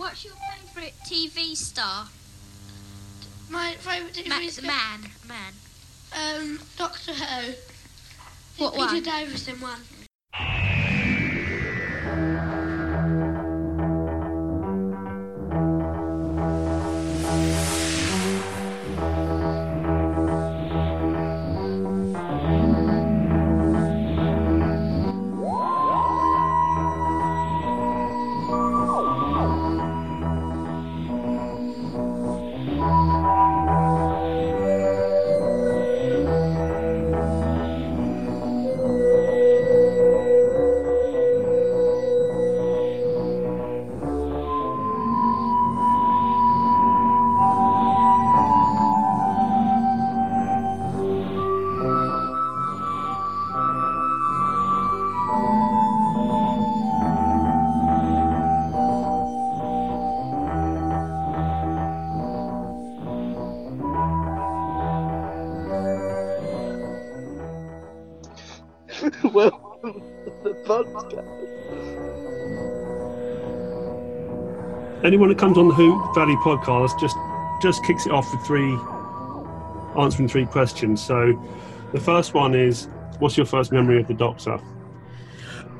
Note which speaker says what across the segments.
Speaker 1: What's your favourite TV star?
Speaker 2: My favourite TV
Speaker 1: Ma-
Speaker 2: is
Speaker 1: man, man.
Speaker 2: um, Doctor Who.
Speaker 1: What
Speaker 2: Peter
Speaker 1: one?
Speaker 2: Davison one.
Speaker 3: Podcast.
Speaker 4: Anyone that comes on the Who Valley podcast just just kicks it off with three answering three questions. So the first one is, what's your first memory of the Doctor?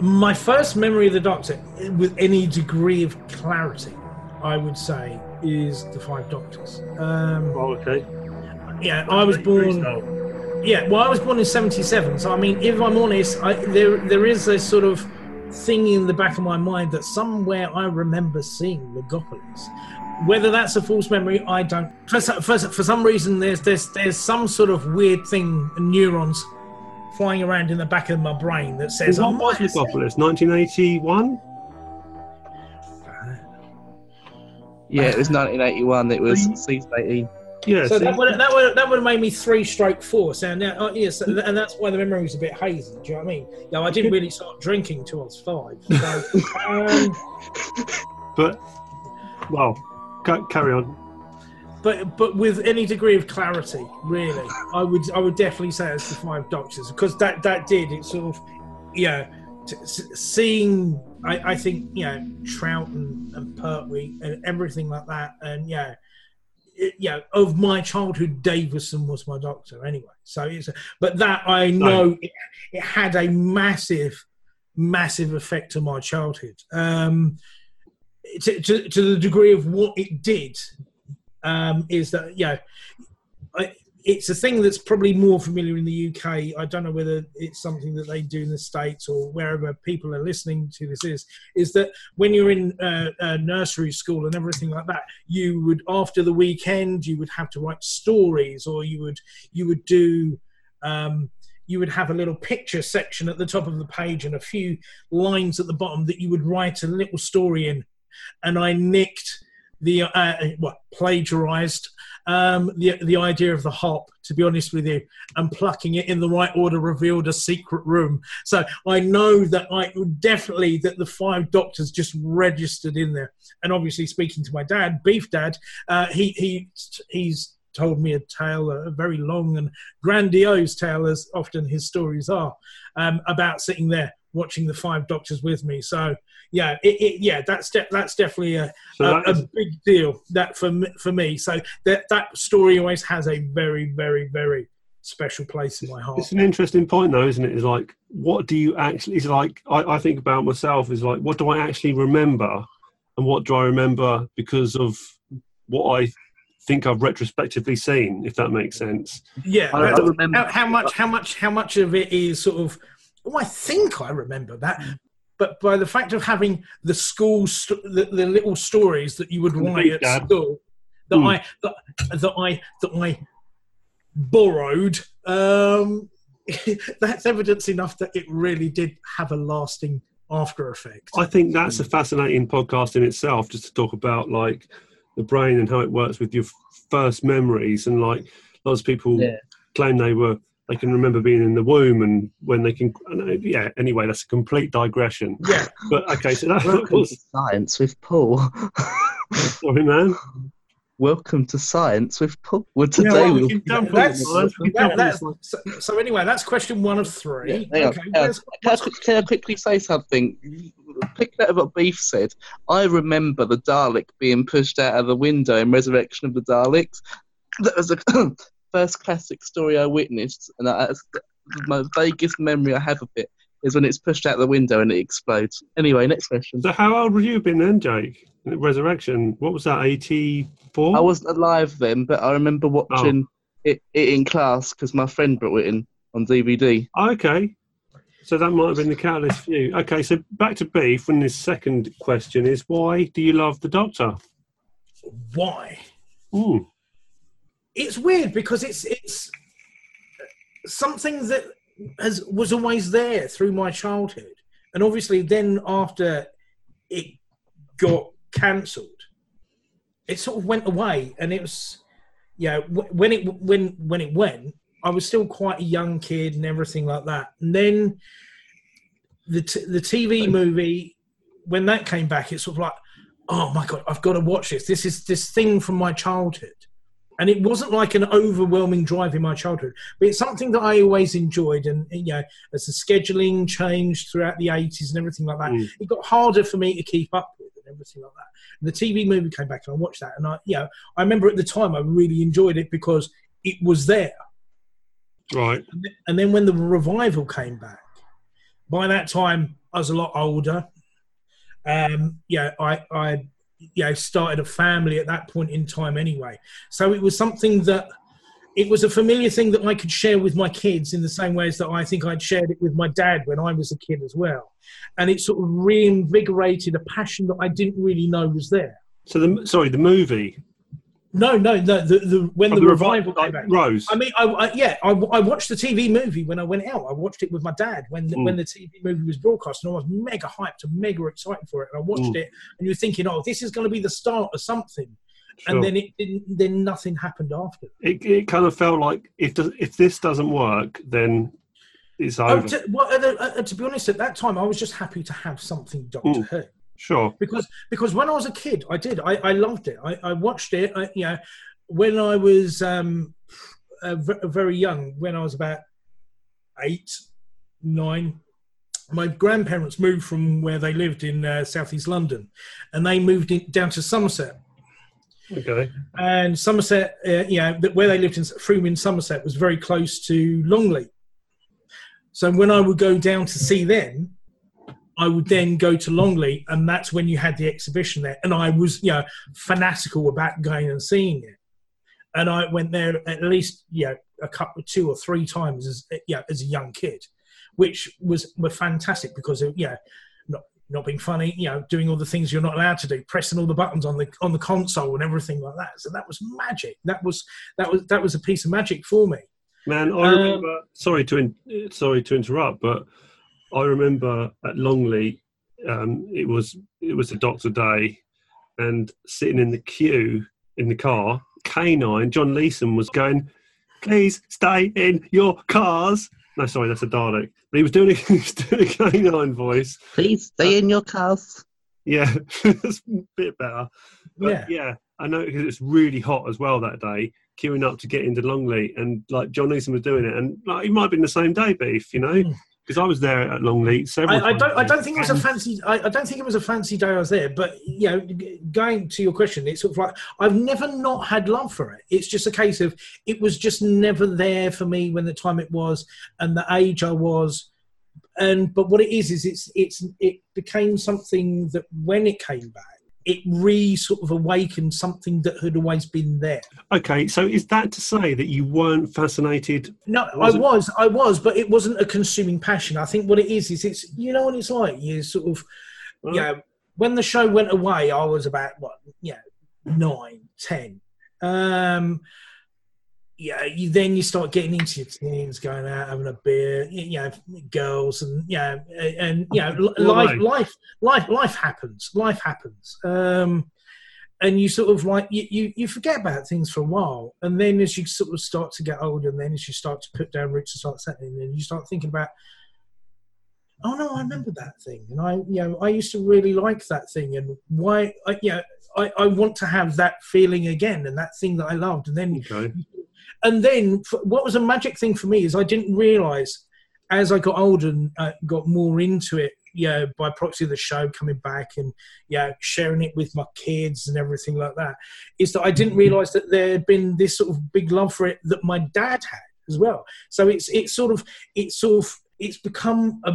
Speaker 5: My first memory of the Doctor, with any degree of clarity, I would say, is the Five Doctors. Um,
Speaker 4: Oh, okay.
Speaker 5: yeah, I was born. Yeah, well, I was born in '77. So I mean, if I'm honest, I, there there is a sort of thing in the back of my mind that somewhere I remember seeing Megapolis. Whether that's a false memory, I don't. For, some- for, for some reason, there's there's there's some sort of weird thing, neurons flying around in the back of my brain that says,
Speaker 4: What
Speaker 5: I
Speaker 4: was
Speaker 5: might
Speaker 4: Megapolis? 1981?
Speaker 3: Yeah, it was 1981. It was season 18.
Speaker 4: Yeah.
Speaker 5: So that would that would that would have made me three stroke four. So now, uh, yes, and that's why the memory was a bit hazy. Do you know what I mean? Yeah, I didn't really start drinking till I was five. So, um,
Speaker 4: But, well, carry on.
Speaker 5: but but with any degree of clarity, really, I would I would definitely say it's the Five Doctors because that that did it sort of, yeah, t- s- seeing I, I think you know Troughton and, and Pertwee and everything like that, and yeah. It, yeah, of my childhood, Davison was my doctor anyway. So it's, but that I know it, it had a massive, massive effect on my childhood. Um, to, to, to the degree of what it did, um, is that you know, I, it's a thing that's probably more familiar in the UK. I don't know whether it's something that they do in the states or wherever people are listening to this is. Is that when you're in uh, uh, nursery school and everything like that, you would after the weekend you would have to write stories, or you would you would do. Um, you would have a little picture section at the top of the page and a few lines at the bottom that you would write a little story in. And I nicked the uh, what plagiarized um, the the idea of the hop. To be honest with you, and plucking it in the right order revealed a secret room. So I know that I definitely that the five doctors just registered in there. And obviously, speaking to my dad, Beef Dad, uh, he he he's told me a tale, a very long and grandiose tale, as often his stories are, um, about sitting there watching the five doctors with me. So yeah, it, it, yeah, that's de- that's definitely a,
Speaker 4: So
Speaker 5: a,
Speaker 4: that
Speaker 5: a
Speaker 4: is-
Speaker 5: big deal that for me, for me. So that that story always has a very very very special place in my heart.
Speaker 4: It's an interesting point, though, isn't it? Is like, what do you actually? Is like, I, I think about myself. Is like, what do I actually remember, and what do I remember because of what I think I've retrospectively seen? If that makes sense.
Speaker 5: Yeah,
Speaker 3: I, I
Speaker 5: but
Speaker 3: remember.
Speaker 5: how, how much how much how much of it is sort of? Oh, I think I remember that. But by the fact of having the school, st- the, the little stories that you would
Speaker 4: From
Speaker 5: write at
Speaker 4: Dad.
Speaker 5: school, that
Speaker 4: Hmm.
Speaker 5: I that, that I that I borrowed, um, that's evidence enough that it really did have a lasting after effect.
Speaker 4: I think that's a fascinating podcast in itself, just to talk about like the brain and how it works with your f- first memories. And like lots of people
Speaker 3: Yeah.
Speaker 4: claim they were they can remember being in the womb and when they can. I know- Yeah. Anyway, that's a complete digression.
Speaker 5: yeah,
Speaker 4: But okay, so that
Speaker 3: Welcome to
Speaker 4: was
Speaker 3: Science with Paul.
Speaker 4: sorry, man.
Speaker 3: Welcome to Science with Paul. Well, today
Speaker 4: well, we
Speaker 3: we'll
Speaker 4: can jump
Speaker 5: That's-
Speaker 4: this, man. We can
Speaker 5: that- that's- so, so anyway, that's question one of three.
Speaker 3: Yeah,
Speaker 5: okay,
Speaker 3: hang on.
Speaker 5: where's-
Speaker 3: Can I, can I quickly say something? picking up what Beef said, I remember the Dalek being pushed out of the window in Resurrection of the Daleks. That was the first classic story I witnessed, and that's my vaguest memory I have of it is when it's pushed out the window and it explodes. Anyway, next question.
Speaker 4: So how old were you been then, Jake? Resurrection. What was that? Eighty four.
Speaker 3: I wasn't alive then, but I remember watching oh. it, it in class because my friend brought it in on DVD.
Speaker 4: Okay. So that might have been the catalyst for you. Okay, so back to beef. When this second question is, why do you love the Doctor?
Speaker 5: Why?
Speaker 4: Ooh.
Speaker 5: It's weird because it's it's something that has was always there through my childhood, and obviously then after it got cancelled, it sort of went away, and it was yeah when it when when it went, I was still quite a young kid and everything like that, and then the t- the TV movie when that came back, it's sort of like oh my god, I've got to watch this. This is this thing from my childhood. And it wasn't like an overwhelming drive in my childhood, but it's something that I always enjoyed. And you know, as the scheduling changed throughout the eighties and everything like that,
Speaker 4: Mm.
Speaker 5: it got harder for me to keep up with and everything like that. And the TV movie came back, and I watched that, and I, you know, I remember at the time I really enjoyed it because it was there.
Speaker 4: Right.
Speaker 5: And then when the revival came back, by that time I was a lot older. Um, yeah, I, I, you know, started a family at that point in time anyway. So it was something that it was a familiar thing that I could share with my kids in the same ways that I think I'd shared it with my dad when I was a kid as well. And it sort of reinvigorated a passion that I didn't really know was there.
Speaker 4: So the sorry, the movie.
Speaker 5: No, no, no. The, the when
Speaker 4: Oh,
Speaker 5: the,
Speaker 4: the revi-
Speaker 5: revival came back.
Speaker 4: Rose.
Speaker 5: I mean, I, I yeah, I, I watched the TV movie when I went out. I watched it with my dad when the,
Speaker 4: Mm.
Speaker 5: when the TV movie was broadcast, and I was mega hyped and mega excited for it. And I watched
Speaker 4: Mm.
Speaker 5: it, and you're thinking, oh, this is going to be the start of something,
Speaker 4: Sure.
Speaker 5: and then it didn't. Then nothing happened after.
Speaker 4: it, it kind of felt like if does, if this doesn't work, then it's
Speaker 5: Oh,
Speaker 4: over.
Speaker 5: to, well, uh, uh, to be honest, at that time, I was just happy to have something Doctor
Speaker 4: Mm.
Speaker 5: Who.
Speaker 4: Sure.
Speaker 5: because because when I was a kid, I did I, I loved it. I, I watched it. I, you know, when I was um, uh, v- very young, when I was about eight, nine, my grandparents moved from where they lived in uh, southeast London, and they moved in, down to Somerset.
Speaker 4: Okay.
Speaker 5: And Somerset, uh, you know, where they lived in Frome in Somerset was very close to Longleat. So when I would go down to see them, I would then go to Longleat, and that's when you had the exhibition there. And I was, you know, fanatical about going and seeing it. And I went there at least, you know, a couple, two or three times as, you know, as a young kid, which was were fantastic because, of, you know, not not being funny, you know, doing all the things you're not allowed to do, pressing all the buttons on the on the console and everything like that. So that was magic. That was that was that was a piece of magic for me.
Speaker 4: Man, I
Speaker 5: Um,
Speaker 4: remember. Sorry to in, sorry to interrupt, but I remember at Longleat, um, it was it was a Doctor Day, and sitting in the queue in the car, K9 John Leeson was going, "Please stay in your cars." No, sorry, that's a Dalek. But he was doing a, he was doing a K9 voice.
Speaker 3: Please stay in your cars.
Speaker 4: Yeah, it's a bit better. But
Speaker 5: Yeah.
Speaker 4: yeah, I know because it's really hot as well that day, queuing up to get into Longleat, and like John Leeson was doing it, and like it might have been the same day, beef, you know,
Speaker 5: Mm.
Speaker 4: Because I was there at Longleat several.
Speaker 5: I, I don't. I don't think it was a fancy. I, I don't think it was a fancy day I was there. But you know, going to your question, it's sort of like I've never not had love for it. It's just a case of it was just never there for me when the time it was and the age I was. And but what it is is it's it's it became something that when it came back, it re sort of awakened something that had always been there.
Speaker 4: Okay, so is that to say that you weren't fascinated?
Speaker 5: No, I was, I was, but it wasn't a consuming passion. I think what it is is it's you know what it's like. You sort of
Speaker 4: Well,
Speaker 5: yeah, when the show went away, I was about what, yeah, nine, ten. Um, yeah, you then you start getting into your teens, going out having a beer, you know, girls, and yeah, and you know, life, life, life, life happens. Life happens. Um, and you sort of like you, you, you forget about things for a while, and then as you sort of start to get older, and then as you start to put down roots and start settling, and you start thinking about oh no, I remember that thing, and I, you know, I used to really like that thing, and why, I, you know, I, I want to have that feeling again, and that thing that I loved, and then,
Speaker 4: Okay.
Speaker 5: And then, what was a magic thing for me is I didn't realise as I got older and uh, got more into it you know, by proxy of the show coming back and yeah, sharing it with my kids and everything like that, is that I didn't realise that there had been this sort of big love for it that my dad had as well. So it's it's sort of it's sort of it's become a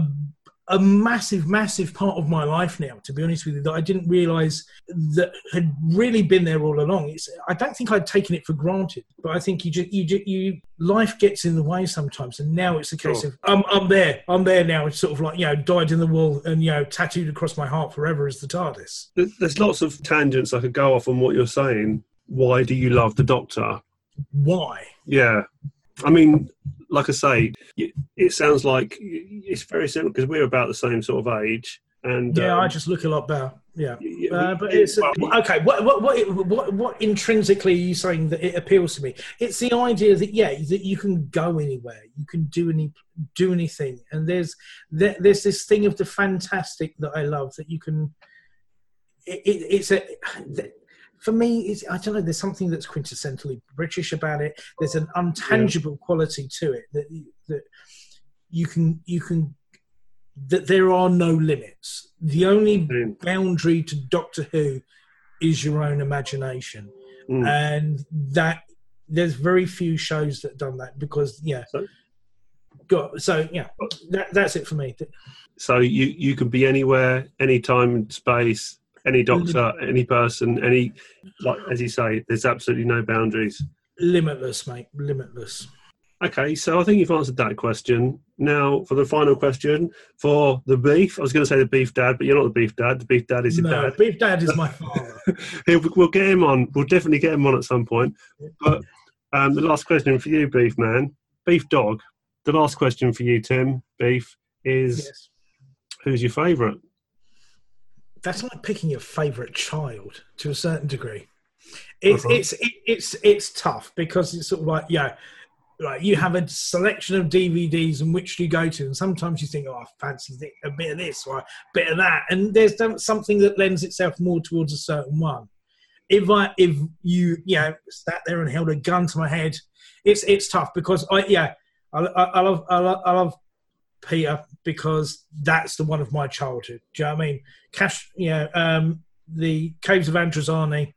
Speaker 5: a massive, massive part of my life now. To be honest with you, that I didn't realise that had really been there all along. It's I don't think I'd taken it for granted, but I think you just you just, you life gets in the way sometimes, and now it's a case
Speaker 4: Sure.
Speaker 5: of I'm I'm there, I'm there now. It's sort of like you know, dyed in the wall and you know, tattooed across my heart forever as the TARDIS.
Speaker 4: There's lots of tangents I could go off on what you're saying. Why do you love the Doctor?
Speaker 5: Why?
Speaker 4: Yeah, I mean, like I say, it sounds like it's very similar because we're about the same sort of age. And
Speaker 5: Yeah,
Speaker 4: um,
Speaker 5: I just look a lot better. Yeah.
Speaker 4: y- y-
Speaker 5: Uh, but it's
Speaker 4: well,
Speaker 5: okay. What, what what what what intrinsically are you saying that it appeals to me? It's the idea that yeah, that you can go anywhere, you can do any do anything, and there's there, there's this thing of the fantastic that I love that you can. It, it, it's a for me. It's I don't know. There's something that's quintessentially British about it. There's an untangible quality to it that you- that you can you can that there are no limits. The only
Speaker 4: Mm.
Speaker 5: boundary to Doctor Who is your own imagination,
Speaker 4: Mm.
Speaker 5: and that there's very few shows that done that because yeah.
Speaker 4: So-
Speaker 5: Got, so yeah, that, that's it for me.
Speaker 4: So you you can be anywhere, any time and space, any doctor, any person, any like as you say, there's absolutely no boundaries.
Speaker 5: Limitless, mate. Limitless.
Speaker 4: Okay, so I think you've answered that question. Now for the final question for the beef. I was going to say the beef dad, but you're not the beef dad. The beef dad is your
Speaker 5: No,
Speaker 4: dad.
Speaker 5: Beef Dad is my father.
Speaker 4: We'll get him on. We'll definitely get him on at some point. But um, the last question for you, Beef Man, Beef Dog. The last question for you, Tim Beef, is
Speaker 5: yes.
Speaker 4: who's your favourite?
Speaker 5: That's like picking your favourite child to a certain degree. It's
Speaker 4: Uh-huh.
Speaker 5: it's it, it's it's tough because it's sort of like yeah, like you have a selection of DVDs and which do you go to, and sometimes you think, oh, I fancy a bit of this or a bit of that, and there's something that lends itself more towards a certain one. If I if you you know sat there and held a gun to my head, it's it's tough because I yeah I, I, I love I love, I love Peter because that's the one of my childhood. Do you know what I mean? Cash, yeah, um, the Caves of Androzani.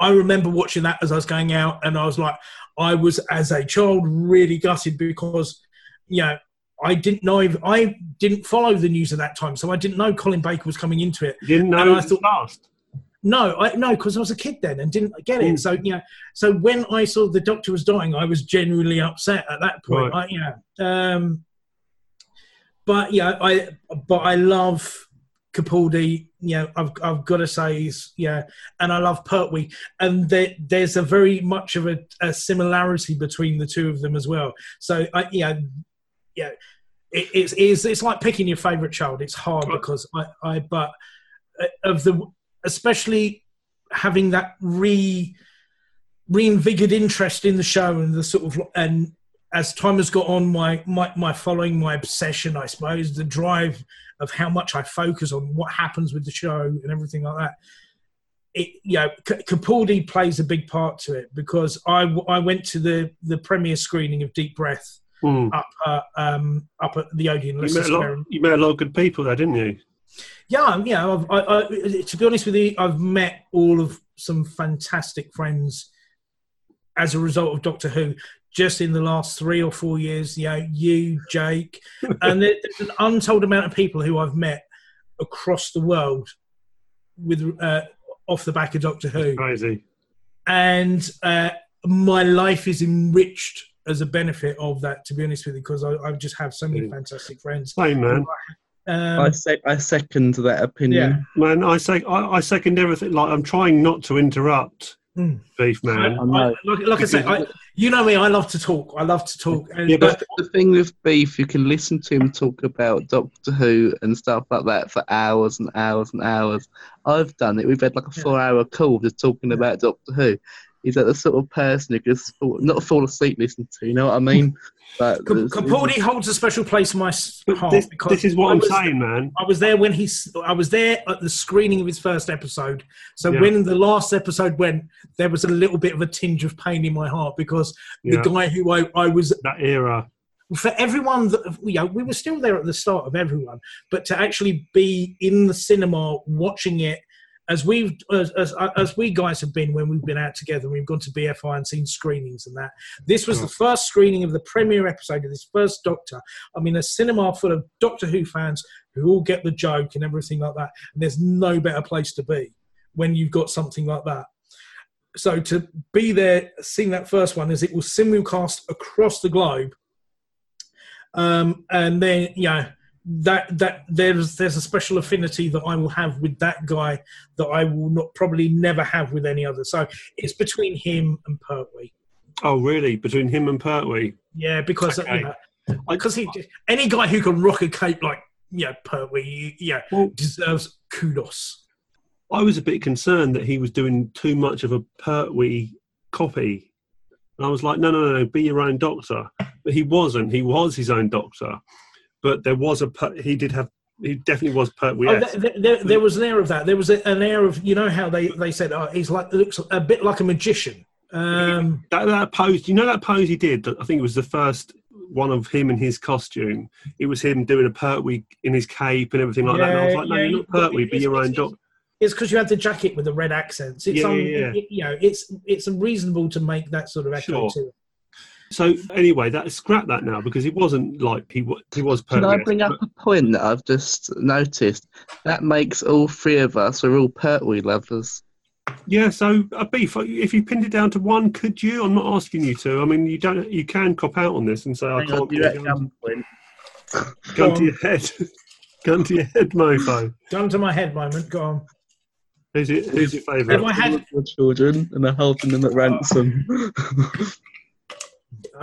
Speaker 5: I remember watching that as I was going out, and I was like, I was as a child really gutted because, you know, I didn't know if I didn't follow the news at that time, so I didn't know Colin Baker was coming into it.
Speaker 4: You didn't know
Speaker 5: And I thought-
Speaker 4: last.
Speaker 5: No, I no, because I was a kid then and didn't get it.
Speaker 4: Mm.
Speaker 5: So you know, so when I saw the doctor was dying, I was genuinely upset at that point. I, you know, um, but yeah, I but I love Capaldi. You know, I've I've got to say, he's, yeah, and I love Pertwee, and there, there's a very much of a, a similarity between the two of them as well. So I, yeah, yeah, it, it's, it's it's like picking your favorite child. It's hard because I I but uh, of the especially having that re reinvigorated interest in the show and the sort of and as time has got on my my, my following my obsession i suppose the drive of how much i focus on what happens with the show and everything like that it you know C- capaldi plays a big part to it because i w- i went to the the premiere screening of deep breath
Speaker 4: Mm.
Speaker 5: up uh, um up at the odeon
Speaker 4: You, met a lot, you met a lot of good people there, didn't you?
Speaker 5: yeah, yeah. I've, I, I, to be honest with you, I've met all of some fantastic friends as a result of Doctor Who. Just in the last three or four years, you know, you, Jake, and there- there's an untold amount of people who I've met across the world with uh, off the back of Doctor Who,
Speaker 4: Crazy.
Speaker 5: and uh, my life is enriched as a benefit of that. To be honest with you, because I, I just have so many
Speaker 4: Mm.
Speaker 5: fantastic friends.
Speaker 4: Same man.
Speaker 5: Um,
Speaker 3: I, sec- I second that opinion. Yeah.
Speaker 4: Man, I say I, I second everything. Like I'm trying not to interrupt,
Speaker 5: Mm.
Speaker 4: Beef Man.
Speaker 3: I.
Speaker 5: I- like, like I said, I, you know me. I love to talk. I love to talk. And,
Speaker 4: Yeah,
Speaker 5: but
Speaker 3: But the thing with Beef, you can listen to him talk about Doctor Who and stuff like that for hours and hours and hours. I've done it. We've had like a four-hour call just talking
Speaker 5: Yeah.
Speaker 3: about Doctor Who. He's like the sort of person who can just fall, not fall asleep listening to. You know what I mean? But
Speaker 5: Cap- Capaldi holds a special place in my heart
Speaker 4: this,
Speaker 5: because
Speaker 4: this is what
Speaker 5: I
Speaker 4: I'm
Speaker 5: was,
Speaker 4: saying, man.
Speaker 5: I was there when he. I was there at the screening of his first episode. So
Speaker 4: Yeah.
Speaker 5: when the last episode went, there was a little bit of a tinge of pain in my heart because
Speaker 4: Yeah,
Speaker 5: the guy who I, I was
Speaker 4: that era.
Speaker 5: for everyone that you know, we were still there at the start of everyone, but to actually be in the cinema watching it as we've as, as, as we guys have been when we've been out together we've gone to bfi and seen screenings and that this was the first screening of the premiere episode of this first doctor. I mean a cinema full of doctor who fans who all get the joke and everything like that and there's no better place to be when you've got something like that. So to be there seeing that first one as it was simulcast across the globe um, and then yeah that that there's there's a special affinity that I will have with that guy that I will not probably never have with any other. So it's between him and Pertwee.
Speaker 4: Oh, really? Between him and Pertwee?
Speaker 5: Yeah, because
Speaker 4: Okay.
Speaker 5: you know, because he any guy who can rock a cape like yeah Pertwee yeah
Speaker 4: Well-
Speaker 5: deserves kudos.
Speaker 4: I was a bit concerned that he was doing too much of a Pertwee copy. And I was like, no, no, no, no, be your own doctor. But he wasn't. He was his own doctor. But there was a, he did have, he definitely was Pertwee.
Speaker 5: Oh, th- th- there, there was an air of that. There was a, an air of you know how they, they said oh, he's like looks a bit like a magician. Um,
Speaker 4: that, that pose, you know that pose he did? I think it was the first one of him in his costume. It was him doing a Pertwee in his cape and everything like that. And I was
Speaker 5: Yeah,
Speaker 4: like, no,
Speaker 5: yeah,
Speaker 4: you're not Pertwee, be your own doctor.
Speaker 5: it's because you had the jacket with the red accents. It's
Speaker 4: Yeah,
Speaker 5: um,
Speaker 4: yeah, yeah.
Speaker 5: it- you know, it's it's reasonable to make that sort of echo
Speaker 4: Sure.
Speaker 5: to it.
Speaker 4: So anyway, that scrap that now because he wasn't like he wa- he was
Speaker 3: Can I bring up a point that I've just noticed? That makes all three of us we're all Pertwee lovers.
Speaker 4: Yeah, so a beef. Uh, if you pinned it down to one, could you? I'm not asking you to. I mean, you don't. You can cop out on this and say, "I
Speaker 3: Hang on,
Speaker 4: can't."
Speaker 3: you're
Speaker 4: put
Speaker 3: at
Speaker 4: a gun, gun to your head, gun to your head, mofo.
Speaker 5: Gun to my head moment. Go on.
Speaker 4: Who's it? Who's your
Speaker 5: If
Speaker 4: favourite?
Speaker 5: I had
Speaker 3: Your children and they're holding them at ransom.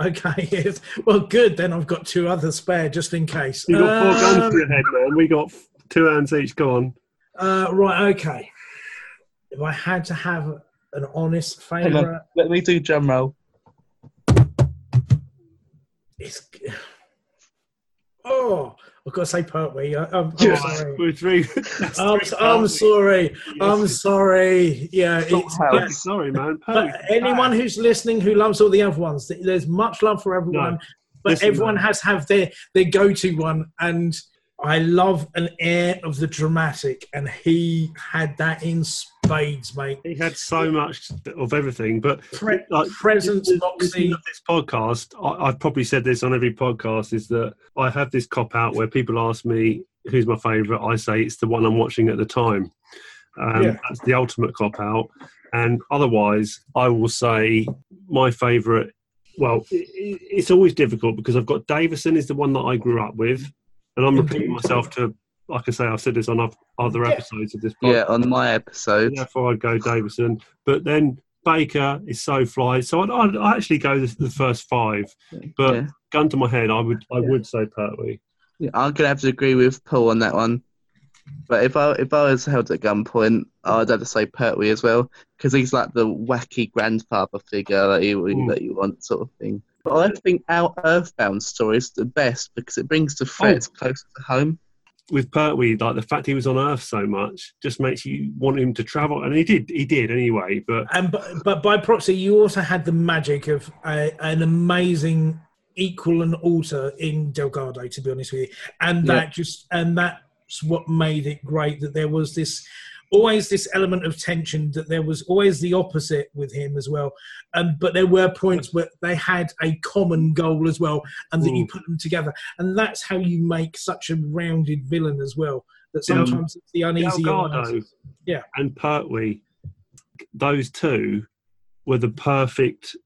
Speaker 5: okay, yes. well, good. Then I've got two others spare just in case.
Speaker 4: You got four guns
Speaker 5: Um,
Speaker 4: to your head, man. We got two hands each. Go on.
Speaker 5: Uh, right. Okay. If I had to have an honest
Speaker 3: Hang
Speaker 5: favourite,
Speaker 3: let me do drum roll.
Speaker 5: it's oh, I've got to say Pertwee. I, I'm, I'm
Speaker 3: Yeah.
Speaker 5: sorry.
Speaker 4: We're three.
Speaker 5: I'm, I'm sorry. I'm sorry. Yeah, it's, yeah.
Speaker 4: Sorry, man.
Speaker 5: Uh,
Speaker 4: but
Speaker 5: anyone who's listening who loves all the other ones, there's much love for everyone.
Speaker 4: No.
Speaker 5: but
Speaker 4: Listen,
Speaker 5: everyone
Speaker 4: man.
Speaker 5: has have their their go to one, and I love an air of the dramatic, and he had that in spades, mate.
Speaker 4: He had so much of everything, but
Speaker 5: Pre-
Speaker 4: like
Speaker 5: presence, moxie.
Speaker 4: of this podcast, I, I've probably said this on every podcast, is that I have this cop out where people ask me who's my favourite. I say it's the one I'm watching at the time. Um,
Speaker 5: Yeah.
Speaker 4: That's the ultimate cop out. And otherwise, I will say my favourite. Well, i i- it's always difficult because I've got Davison is the one that I grew up with, and I'm repeating myself to, like I say, I've said this on other episodes of this podcast.
Speaker 3: Yeah, on my episode.
Speaker 4: Therefore, I'd go Davison. But then Baker is so fly. So I'd, I'd actually go the, the first five. But
Speaker 3: Yeah.
Speaker 4: gun to my head, I would I
Speaker 5: Yeah.
Speaker 4: would say Pertwee.
Speaker 3: Yeah, I'm gonna have to agree with Paul on that one. But if I if I was held at gunpoint, I'd have to say Pertwee as well because he's like the wacky grandfather figure that you
Speaker 4: Mm.
Speaker 3: that you want, sort of thing. But I think our Earthbound story is the best because it brings the threats closer to home.
Speaker 4: With Pertwee, like the fact he was on Earth so much just makes you want him to travel, and he did. He did anyway. But
Speaker 5: And but, but by proxy, you also had the magic of a, an amazing equal and alter in Delgado, to be honest with you, and that just and that's what made it great. That there was this always this element of tension. That there was always the opposite with him as well. Um, but there were points where they had a common goal as well, and that you
Speaker 4: Mm.
Speaker 5: put them together, and that's how you make such a rounded villain as well. That
Speaker 4: Del-
Speaker 5: sometimes it's the uneasy.
Speaker 4: Delgado.
Speaker 5: Yeah.
Speaker 4: and Pertwee, those two were the perfect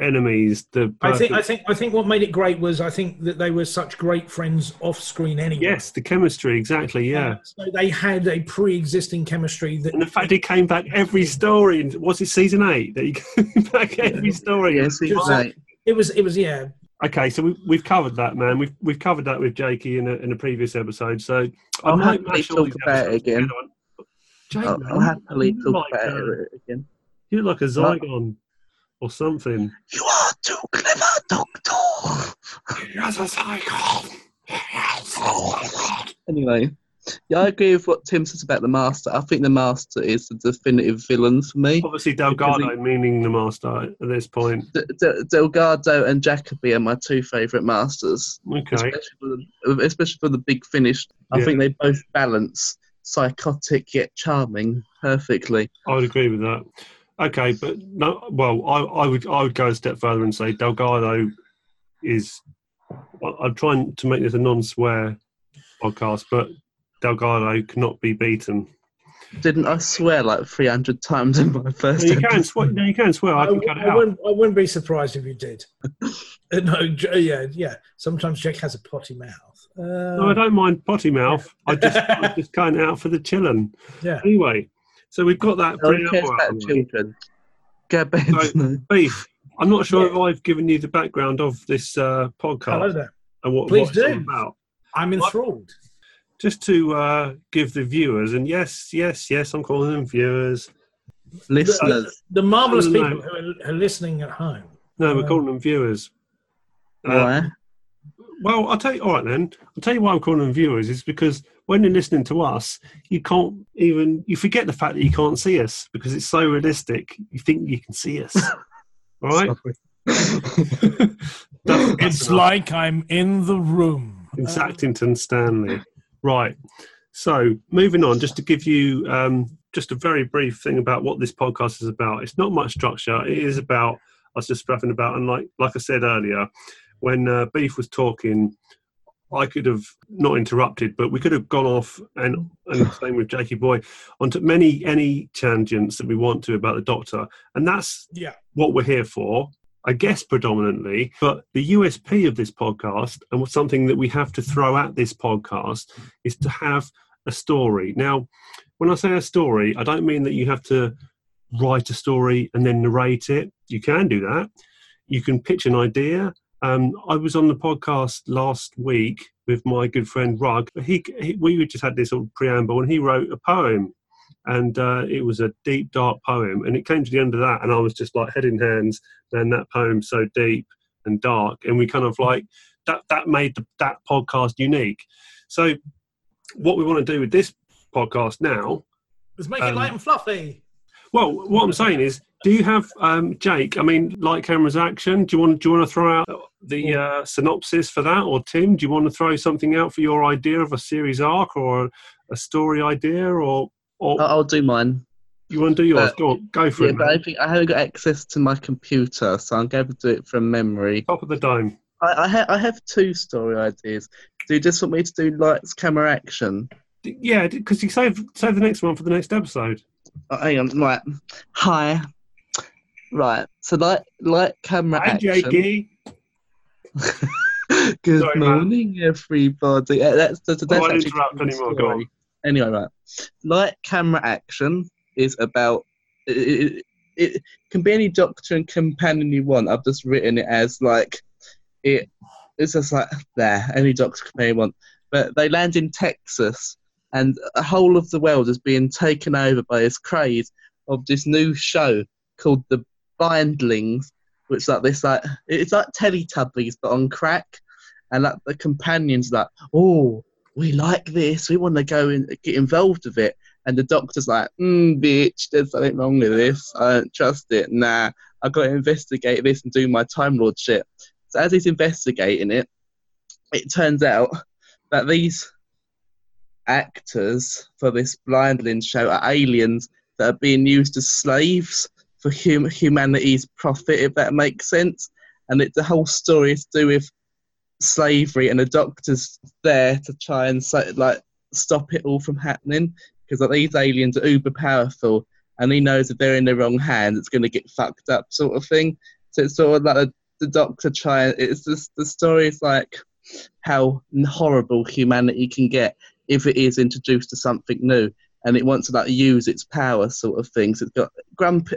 Speaker 4: enemies. The
Speaker 5: I think I think I think what made it great was I think that they were such great friends off screen anyway.
Speaker 4: yes, the chemistry exactly. Yeah.
Speaker 5: So they had a pre-existing chemistry that
Speaker 4: And the fact he came back every story, and was it season eight that he came back every story?
Speaker 3: Yes, he's
Speaker 5: Just-
Speaker 3: right.
Speaker 5: it was it was yeah.
Speaker 4: Okay, so we, we've covered that, man. We've we've covered that with Jakey in a, in a previous episode. So I
Speaker 3: I'll
Speaker 4: might
Speaker 3: happily
Speaker 4: mash
Speaker 3: talk about it again.
Speaker 4: Jake,
Speaker 3: I'll,
Speaker 4: man,
Speaker 3: I'll happily talk
Speaker 4: like,
Speaker 3: about
Speaker 4: uh,
Speaker 3: it again.
Speaker 4: You look like a Zygon or something.
Speaker 3: You are too clever, Doctor.
Speaker 4: Yes, a Zygon. Oh.
Speaker 3: Anyway, Yeah, I agree with what Tim says about the Master. I think the Master is the definitive villain for me.
Speaker 4: Obviously, Delgado meaning the master at this point.
Speaker 3: D- D- Delgado and Jacobi are my two favourite Masters,
Speaker 4: Okay.
Speaker 3: especially for the, especially for the big finish. I
Speaker 4: Yeah.
Speaker 3: think they both balance psychotic yet charming perfectly.
Speaker 4: I would agree with that. Okay, but no. Well, I, I would I would go a step further and say Delgado is. I- I'm trying to make this a non-swear podcast, but Delgado cannot be beaten.
Speaker 3: Didn't I swear like 300 times in my first
Speaker 4: No, you can
Speaker 3: episode?
Speaker 4: swear. No, you can swear. I can cut it
Speaker 5: I
Speaker 4: out.
Speaker 5: wouldn't, I wouldn't be surprised if you did. No, yeah, yeah. Sometimes Jack has a potty mouth. Uh,
Speaker 4: No, I don't mind potty mouth. I just I just cutting it out for the chilling.
Speaker 5: yeah.
Speaker 4: Anyway, so we've got that.
Speaker 3: No one cares
Speaker 4: preamble out
Speaker 3: about
Speaker 4: of the
Speaker 3: children. Go bed.
Speaker 4: So- Beef. I'm not sure if I've given you the background of this uh,
Speaker 5: Hello
Speaker 4: podcast
Speaker 5: there.
Speaker 4: and what,
Speaker 5: Please
Speaker 4: what it's
Speaker 5: do.
Speaker 4: about.
Speaker 5: I'm enthralled.
Speaker 4: Just to uh, give the viewers, and yes, yes, yes, I'm calling them viewers.
Speaker 3: Listeners,
Speaker 5: The marvelous
Speaker 4: No, no,
Speaker 5: people who are, who are listening at home.
Speaker 4: No, we're
Speaker 5: Uh,
Speaker 4: calling them viewers. Uh,
Speaker 3: why?
Speaker 4: Well, I'll tell you. All right, then. I'll tell you why I'm calling them viewers. Is because when you're listening to us, you can't even you forget the fact that you can't see us because it's so realistic. You think you can see us. right? That's- that's
Speaker 5: It's
Speaker 4: enough.
Speaker 5: like I'm in the room.
Speaker 4: in Sackington Stanley. Right. So moving on, just to give you um, just a very brief thing about what this podcast is about. It's not much structure. It is about us just rapping about, and like like I said earlier, when uh, Beef was talking, I could have not interrupted, but we could have gone off and and same with Jakey Boy onto many any tangents that we want to about the Doctor, and that's
Speaker 5: Yeah.
Speaker 4: what we're here for. I guess predominantly, but the USP of this podcast and what's something that we have to throw at this podcast is to have a story. Now, when I say a story, I don't mean that you have to write a story and then narrate it. You can do that. You can pitch an idea. Um, I was on the podcast last week with my good friend Rug. He, he we just had this sort of preamble, and he wrote a poem and uh, it was a deep, dark poem. And it came to the end of that, and I was just like head in hands. Man, that poem's so deep and dark, and we kind of like that. That made the, that podcast unique. So, what we want to do with this podcast now,
Speaker 5: Let's make it
Speaker 4: Um,
Speaker 5: light and fluffy.
Speaker 4: well, what I'm saying is, do you have um, Jake? I mean, light cameras action. Do you want? Do you want to throw out the uh, synopsis for that, or Tim? Do you want to throw something out for your idea of a series arc or a story idea, or or
Speaker 3: I'll do mine.
Speaker 4: you want to do yours?
Speaker 3: uh,
Speaker 4: go, on, go for
Speaker 3: Yeah,
Speaker 4: it.
Speaker 3: but I think I haven't got access to my computer, so I'm going to do it from memory.
Speaker 4: Top of the dome.
Speaker 3: I, I, ha- I have two story ideas. Do you just want me to do lights, camera, action?
Speaker 4: D- Yeah, because you save save the next one for the next episode.
Speaker 3: Oh, hang on, right. Hi. Right, so light, light, camera,
Speaker 4: Hi,
Speaker 3: action.
Speaker 4: Jakey.
Speaker 3: Good
Speaker 4: Sorry, man.
Speaker 3: morning, everybody. Uh, That's, that's, that's actually
Speaker 4: interrupt anymore, go
Speaker 3: story. Anyway, right. Light camera action is about. It, it, it can be any doctor and companion you want. I've just written it as like it. It's just like there, any doctor companion you want. But they land in Texas, and the whole of the world is being taken over by this craze of this new show called the Bindlings, which like this like it's like Teletubbies but on crack, and like the companions like, oh, we like this, we want to go and get involved with it, and the doctor's like, mm, bitch, there's something wrong with this, I don't trust it, nah, I got to investigate this and do my Time Lord shit. So as he's investigating it, it turns out that these actors for this Blindlings show are aliens that are being used as slaves for hum- humanity's profit, if that makes sense. And it, the whole story is to do with slavery, and the doctor's there to try and so, like stop it all from happening because like, these aliens are uber powerful, and he knows if they're in the wrong hands, it's going to get fucked up, sort of thing. So it's sort of like the, the doctor trying. It's just the story is like how horrible humanity can get if it is introduced to something new and it wants to like use its power sort of things. It's got grumpy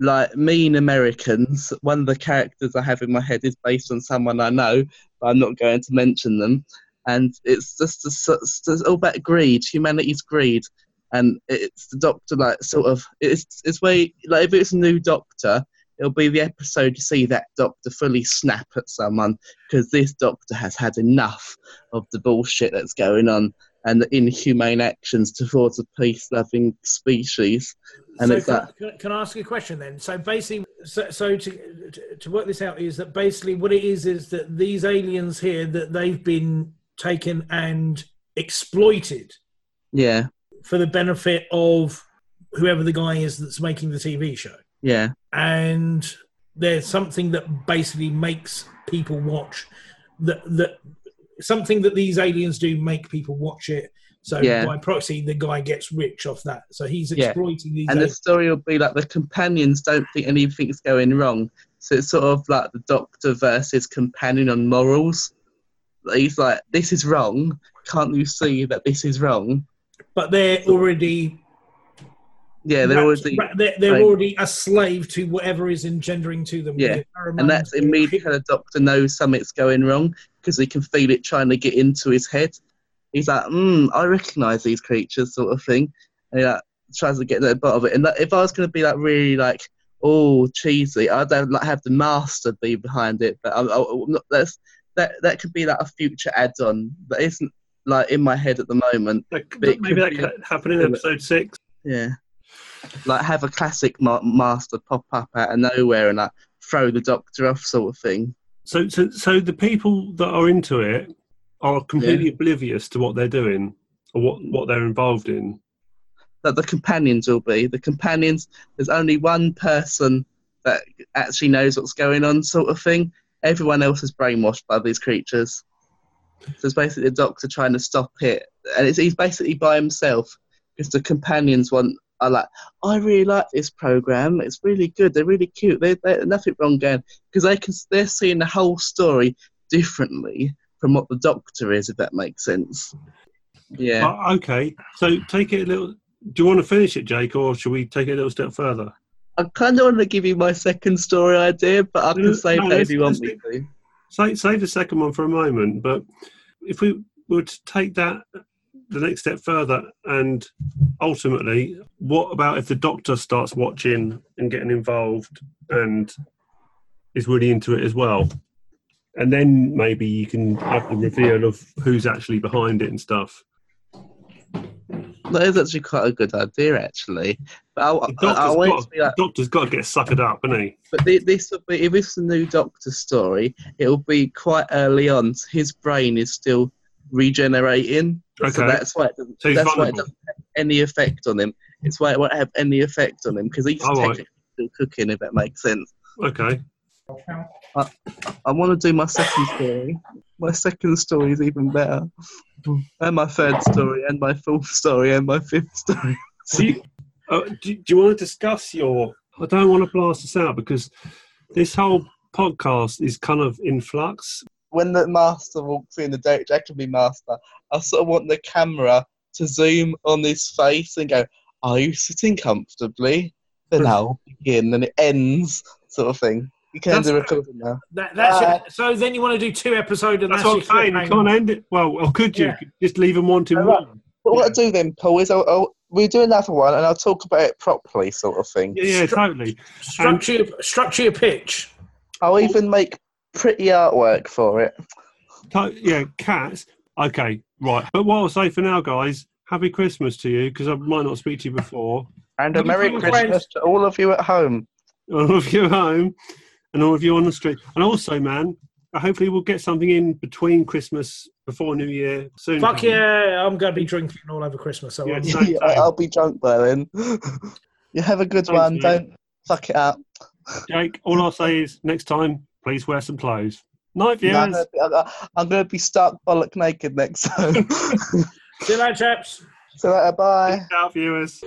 Speaker 3: like mean Americans. One of the characters I have in my head is based on someone I know, but I'm not going to mention them. And it's just, it's just all about greed, humanity's greed. And it's the doctor like sort of it's it's where like if it's a new doctor, it'll be the episode you see that doctor fully snap at someone because this doctor has had enough of the bullshit that's going on and the inhumane actions towards a peace-loving species. And
Speaker 5: so
Speaker 3: it's
Speaker 5: can, can I ask you a question then? So basically, so, so to, to to work this out is that basically what it is is that these aliens here that they've been taken and exploited
Speaker 3: yeah,
Speaker 5: for the benefit of whoever the guy is that's making the TV show,
Speaker 3: yeah,
Speaker 5: and there's something that basically makes people watch that that something that these aliens do make people watch it. So
Speaker 3: Yeah.
Speaker 5: by proxy, the guy gets rich off that. So he's
Speaker 3: Yeah.
Speaker 5: exploiting these.
Speaker 3: and the story will be like the companions don't think anything's going wrong, so it's sort of like the Doctor versus companion on morals. He's like, "This is wrong. Can't you see that this is wrong?"
Speaker 5: but they're already
Speaker 3: Yeah, they're already,
Speaker 5: they're, they're already a slave to whatever is engendering to them.
Speaker 3: Yeah, and that's immediately how the Doctor knows something's going wrong because he can feel it trying to get into his head. He's like, "Hmm, I recognise these creatures," sort of thing, and he like tries to get to the bottom of it. And like, if I was going to be like really like, oh, cheesy, I'd have, like have the Master be behind it, but I, I, I'm not, that's that that could be like a future add-on that isn't like in my head at the moment. It
Speaker 4: maybe
Speaker 3: could
Speaker 4: that could happen in episode six.
Speaker 3: Yeah. Like have a classic ma- master pop up out of nowhere and like throw the doctor off sort of thing.
Speaker 4: So, so, so the people that are into it are completely oblivious to what they're doing or what, what they're involved in.
Speaker 3: That the companions will be. The companions there's only one person that actually knows what's going on sort of thing. Everyone else is brainwashed by these creatures. So it's basically the doctor trying to stop it. And it's, he's basically by himself because the companions want are like, I really like this program. It's really good. They're really cute. They, they, nothing wrong going because they can they're seeing the whole story differently from what the doctor is, if that makes sense. Yeah.
Speaker 4: Uh, okay, so take it a little. Do you want to finish it, Jake, or should we take it a little step further?
Speaker 3: I kind of want to give you my second story idea, but I can save
Speaker 4: no,
Speaker 3: that if you want me to.
Speaker 4: Save, save the second one for a moment, but if we were to take that the next step further, and ultimately, what about if the doctor starts watching and getting involved and is really into it as well? And then maybe you can have the reveal of who's actually behind it and stuff.
Speaker 3: That is actually quite a good idea, actually. But I,
Speaker 4: The
Speaker 3: I, I
Speaker 4: doctor's,
Speaker 3: want
Speaker 4: got,
Speaker 3: to be like,
Speaker 4: the doctor's got to get suckered up, hasn't he?
Speaker 3: but thi- this will be if it's a new Doctor story, it will be quite early on. His brain is still regenerating, so that's why it doesn't,
Speaker 4: So
Speaker 3: that's why it doesn't have any effect on him. It's why it won't have any effect on him because he's
Speaker 4: right.
Speaker 3: technically still cooking, if that makes sense.
Speaker 4: Okay.
Speaker 3: I want to do my second story. My second story is even better. And my third story, and my fourth story, and my fifth story.
Speaker 4: Do you, uh, do, do you want to discuss your? I don't want to blast this out because this whole podcast is kind of in flux.
Speaker 3: When the master walks in, the Derek Jacobi master, I sort of want the camera to zoom on his face and go, Are you sitting comfortably? Then I'll begin, and it ends, sort of thing. You can
Speaker 5: That's-
Speaker 3: do recording now.
Speaker 5: That, that's
Speaker 3: Uh,
Speaker 5: your- so then you want to do two episodes and
Speaker 4: That's
Speaker 5: that's,
Speaker 4: what I'm saying. You can't end it. Well, or could you?
Speaker 5: Yeah.
Speaker 4: Just leave them wanting
Speaker 3: Alright.
Speaker 4: more.
Speaker 3: But what I'll do then, Paul, is I'll, I'll, we'll do another one and I'll talk about it properly, sort of thing.
Speaker 4: Yeah, yeah, totally.
Speaker 5: Structure, your, structure your pitch.
Speaker 3: I'll even make pretty artwork for it.
Speaker 4: To- yeah, cats. Okay, right. But what I'll say for now, guys, happy Christmas to you because I might not speak to you before.
Speaker 3: And a Merry
Speaker 5: Christmas,
Speaker 3: Christmas
Speaker 5: friends.
Speaker 3: to all of you at home.
Speaker 4: All of you at home and all of you on the street. And also, man, hopefully we'll get something in between Christmas, before New Year soon.
Speaker 5: Fuck
Speaker 4: coming.
Speaker 5: yeah, I'm going to be drinking all over Christmas. So
Speaker 4: Yeah,
Speaker 5: I'm-
Speaker 4: Same, same.
Speaker 3: I'll be drunk by then. you have a good
Speaker 4: Thanks,
Speaker 3: one.
Speaker 4: mate.
Speaker 3: Don't fuck it up.
Speaker 4: Jake, all I'll say is next time, please wear some clothes. Night,
Speaker 3: I'm
Speaker 4: viewers.
Speaker 3: gonna be- I'm going to be stark bollock naked next time.
Speaker 5: See you later, chaps.
Speaker 3: so later, bye.
Speaker 4: Out, viewers.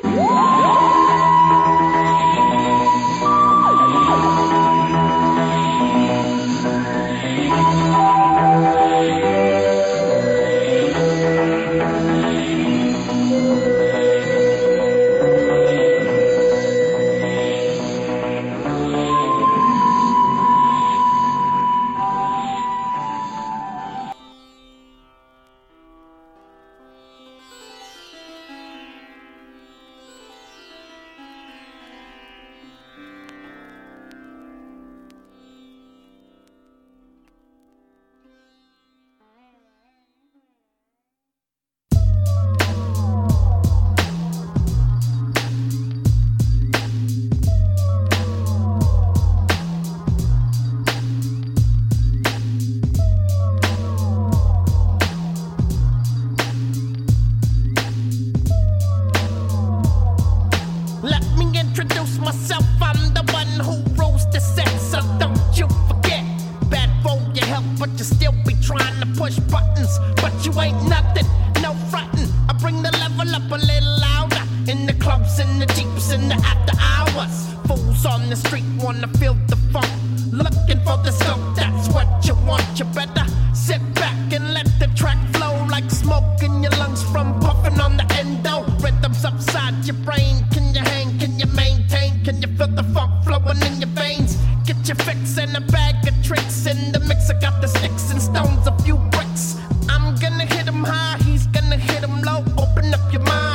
Speaker 6: tricks in the mix. I Got the sticks and stones, a few bricks. I'm gonna hit him high, he's gonna hit him low. Open up your mind.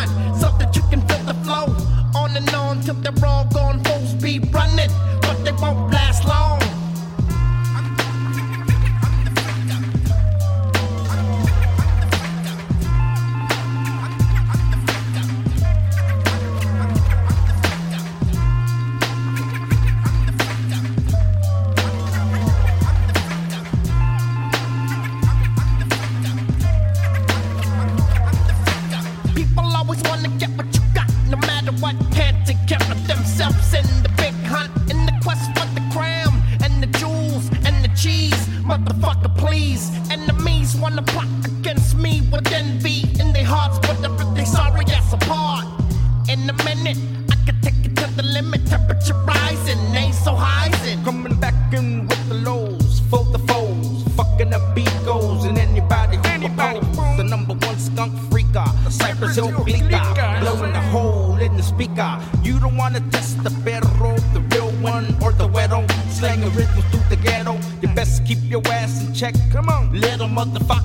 Speaker 6: the beat goes, and
Speaker 7: anybody who anybody the number one skunk freaker, uh, the Cypress Hill bleaker, uh-huh. blowing a hole in the speaker. You don't wanna test the perro, the real one, or the weddle. Slanging rhythms through the ghetto. You best keep your ass in check. Come on, little motherfucker.